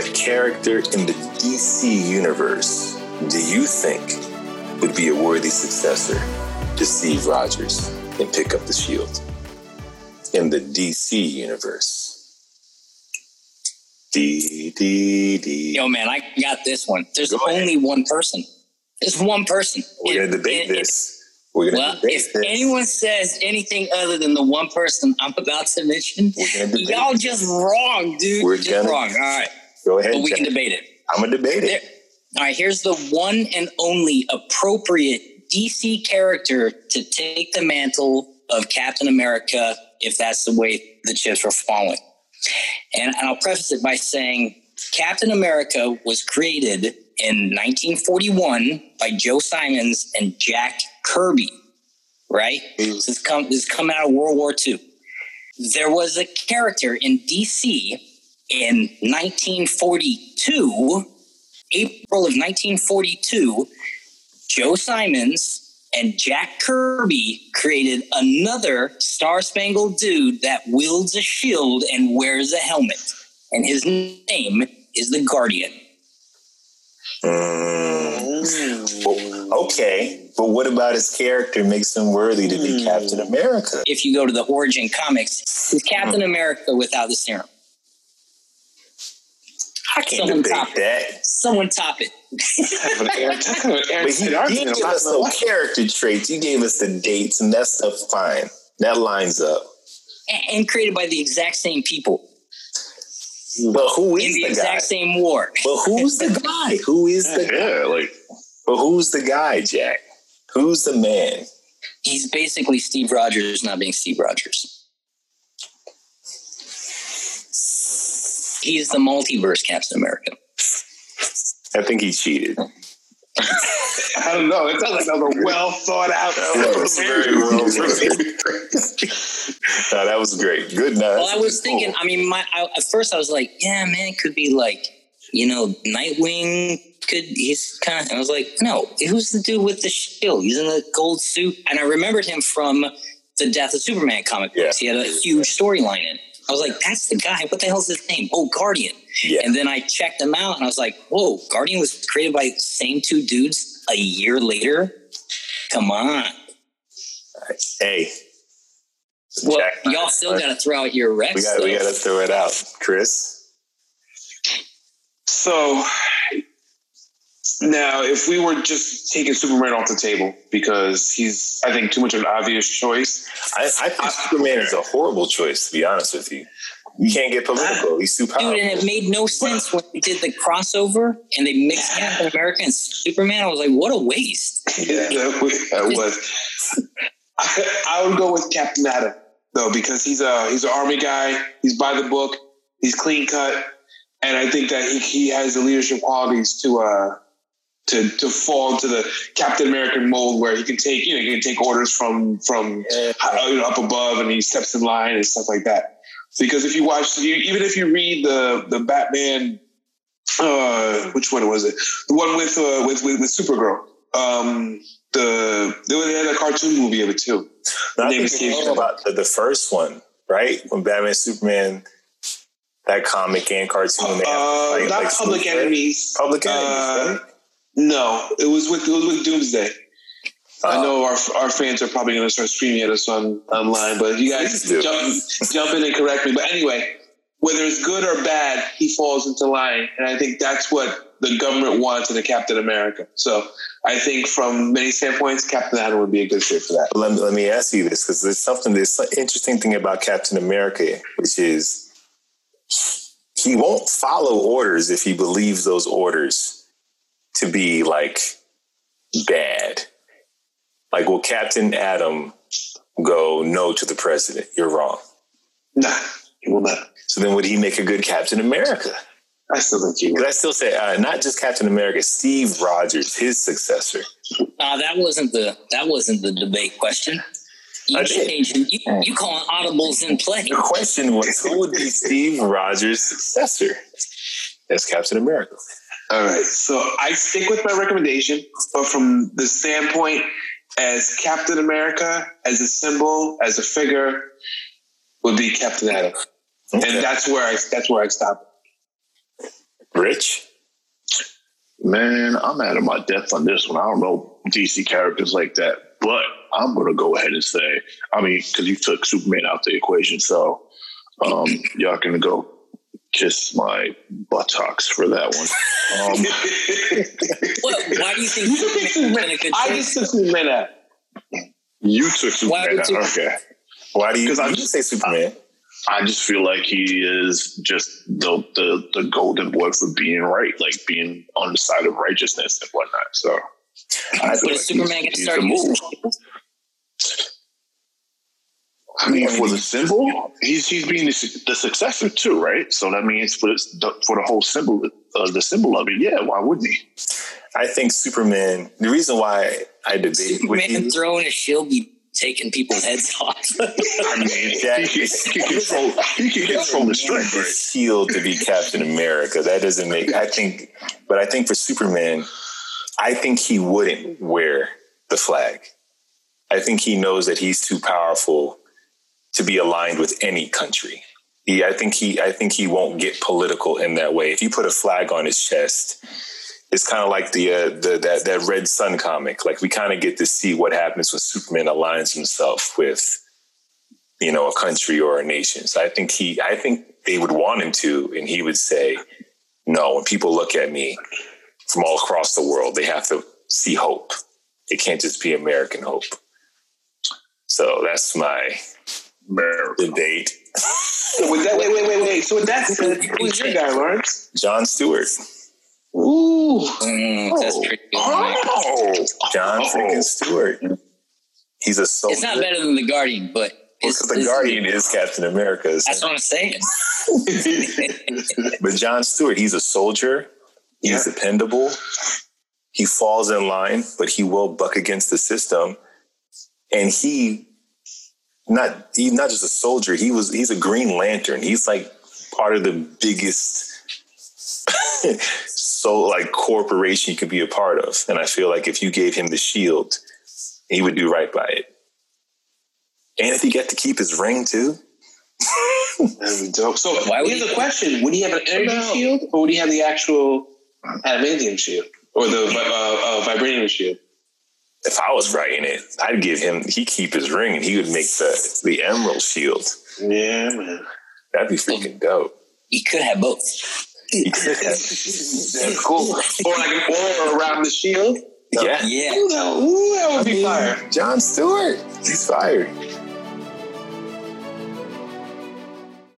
what character in the DC universe do you think would be a worthy successor to Steve Rogers and pick up the shield in the DC universe? D D D. Yo, man, I got this one. There's Go ahead. only one person. There's one person. We're gonna debate if- this. We're gonna Well, debate if this. anyone says anything other than the one person I'm about to mention, We're gonna debate y'all just wrong, dude. We're just gonna- wrong. All right, Go ahead. but we can debate it. I'm gonna debate There, it. all right, here's the one and only appropriate DC character to take the mantle of Captain America if that's the way the chips were falling. And, and I'll preface it by saying Captain America was created in 1941 by Joe Simons and Jack Kirby, right? Mm. This come, this is coming out of World War II. There was a character in DC in 1942 April of 1942, Joe Simons and Jack Kirby created another Star Spangled Dude that wields a shield and wears a helmet. And his name is the Guardian. Mm. Well, okay, but what about his character makes him worthy to be Captain America? If you go to the Origin comics, he's Captain America without the serum. I can't Someone debate top it. that. Someone top it. But he, he gave us some character traits. You gave us the dates, and that stuff's fine. That lines up. A- And created by the exact same people But who in the the, exact guy? same war. But who's the guy? Who is the guy? Yeah, like But who's the guy, Jack? Who's the man? He's basically Steve Rogers not being Steve Rogers. He's the multiverse Captain America. I think he cheated. I don't know. It sounds like that was a well thought out. That was very well no, that was great. Good night. Well, I was thinking. I mean, my I, at first I was like, yeah, man, it could be like, you know, Nightwing. Could he's kind of? I was like, no, who's the dude with the shield? He's in the gold suit, and I remembered him from the Death of Superman comic books. Yeah. He had a huge storyline in. it. I was like, that's the guy. What the hell's his name? Oh, Guardian. Yeah. And then I checked him out, and I was like, whoa, Guardian was created by the same two dudes a year later. Come on. Hey. Well, Jack- y'all still got to throw out your Rex. We got got to throw it out, Chris. So now, if we were just taking Superman off the table because he's, I think, too much of an obvious choice. I, I think Superman is a horrible choice. To be honest with you, you can't get political. He's too powerful. Dude, and it made no sense when they did the crossover and they mixed Captain America and Superman. I was like, what a waste. that was. That was. I, I would go with Captain Atom though because he's a he's an army guy. He's by the book. He's clean cut, and I think that he, he has the leadership qualities to uh to to fall into the Captain American mold where he can take you know he can take orders from from uh, you know, up above and he steps in line and stuff like that. Because if you watch, you, even if you read the the Batman, uh, which one was it? The one with uh, with, with with Supergirl. Um, the they had a cartoon movie of it too. No, I think you're about the, the first one, right? When Batman, Superman, that comic and cartoon. they have, Uh, like- not like Public. Enemies. Public Enemies, Uh, right? No, it was with it was with Doomsday. I Uh, know our our fans are probably going to start screaming at us on online, but you guys jump jump in and correct me. But anyway, whether it's good or bad, he falls into line, and I think that's what the government wants in a Captain America. So I think from many standpoints, Captain Atom would be a good fit for that. Let me, let me ask you this because there's something, there's an interesting thing about Captain America, which is he won't follow orders if he believes those orders to be like bad. Like, will Captain Atom go no to the president? You're wrong. Nah, he will not. So then would he make a good Captain America? I still think he Because will. I still say, uh, not just Captain America, Steve Rogers, his successor. Uh, that wasn't the that wasn't the debate question. You I did. changing you, you calling audibles in play. The question was, who would be Steve Rogers' successor as Captain America? All right. So I stick with my recommendation, but from the standpoint as Captain America, as a symbol, as a figure, would be Captain Atom. Okay. And that's where I that's where I stop. Rich? Man, I'm out of my depth on this one. I don't know DC characters like that, but I'm going to go ahead and say, I mean, because you took Superman out the equation, so um, y'all can go kiss my buttocks for that one. Um, What, why do you think Superman's been I just took Superman out. you took Why Superman you- Okay. Why do you, 'Cause I just- say Superman? I just feel like he is just the, the the golden boy for being right, like being on the side of righteousness and whatnot. So I But is Superman going to start the move. I mean, for the symbol, he's he's being the, the successor too, right? So that means for the, for the whole symbol, uh, the symbol of it, yeah. Why wouldn't he? I think Superman. The reason why I debate with Superman you, throwing a shield be taking people's heads off. I mean, That he, can, he can control he can control the strength, the right? shield to be Captain America. That doesn't make. I think, but I think for Superman, I think he wouldn't wear the flag. I think he knows that he's too powerful to be aligned with any country. He, I think he, I think he won't get political in that way. If you put a flag on his chest, it's kind of like the, uh, the that that Red Sun comic. Like we kind of get to see what happens when Superman aligns himself with, you know, a country or a nation. So I think he, I think they would want him to, and he would say, "No, when people look at me from all across the world, they have to see hope. It can't just be American hope." So that's my America. debate. So with that, wait, wait, wait, wait. So with that said, who's your guy, Lawrence? John Stewart, Ooh. Mm, that's pretty good. Oh, John Oh. freaking Stewart. He's a soldier. It's not better than the Guardian, but Well, the it's- Guardian is Captain America. That's what I'm saying. But John Stewart, he's a soldier. He's Yeah. dependable. He falls in line, but he will buck against the system. And he not he's not just a soldier, he was he's a green lantern. He's like part of the biggest so like corporation you could be a part of. And I feel like if you gave him the shield, he would do right by it. And if he got to keep his ring too, That'd be dope. So Why would here's he- the question: Would he have an energy No. shield, or would he have the actual adamantium shield, or the uh, uh, vibranium shield? If I was writing it, I'd give him he keep his ring and he would make the the emerald shield. Yeah, man. That'd be freaking dope. He could have both. He could have, That's cool. Or like an aura around the shield. yeah. Yeah. Ooh, that, ooh, that would be fire. John Stewart, he's fired.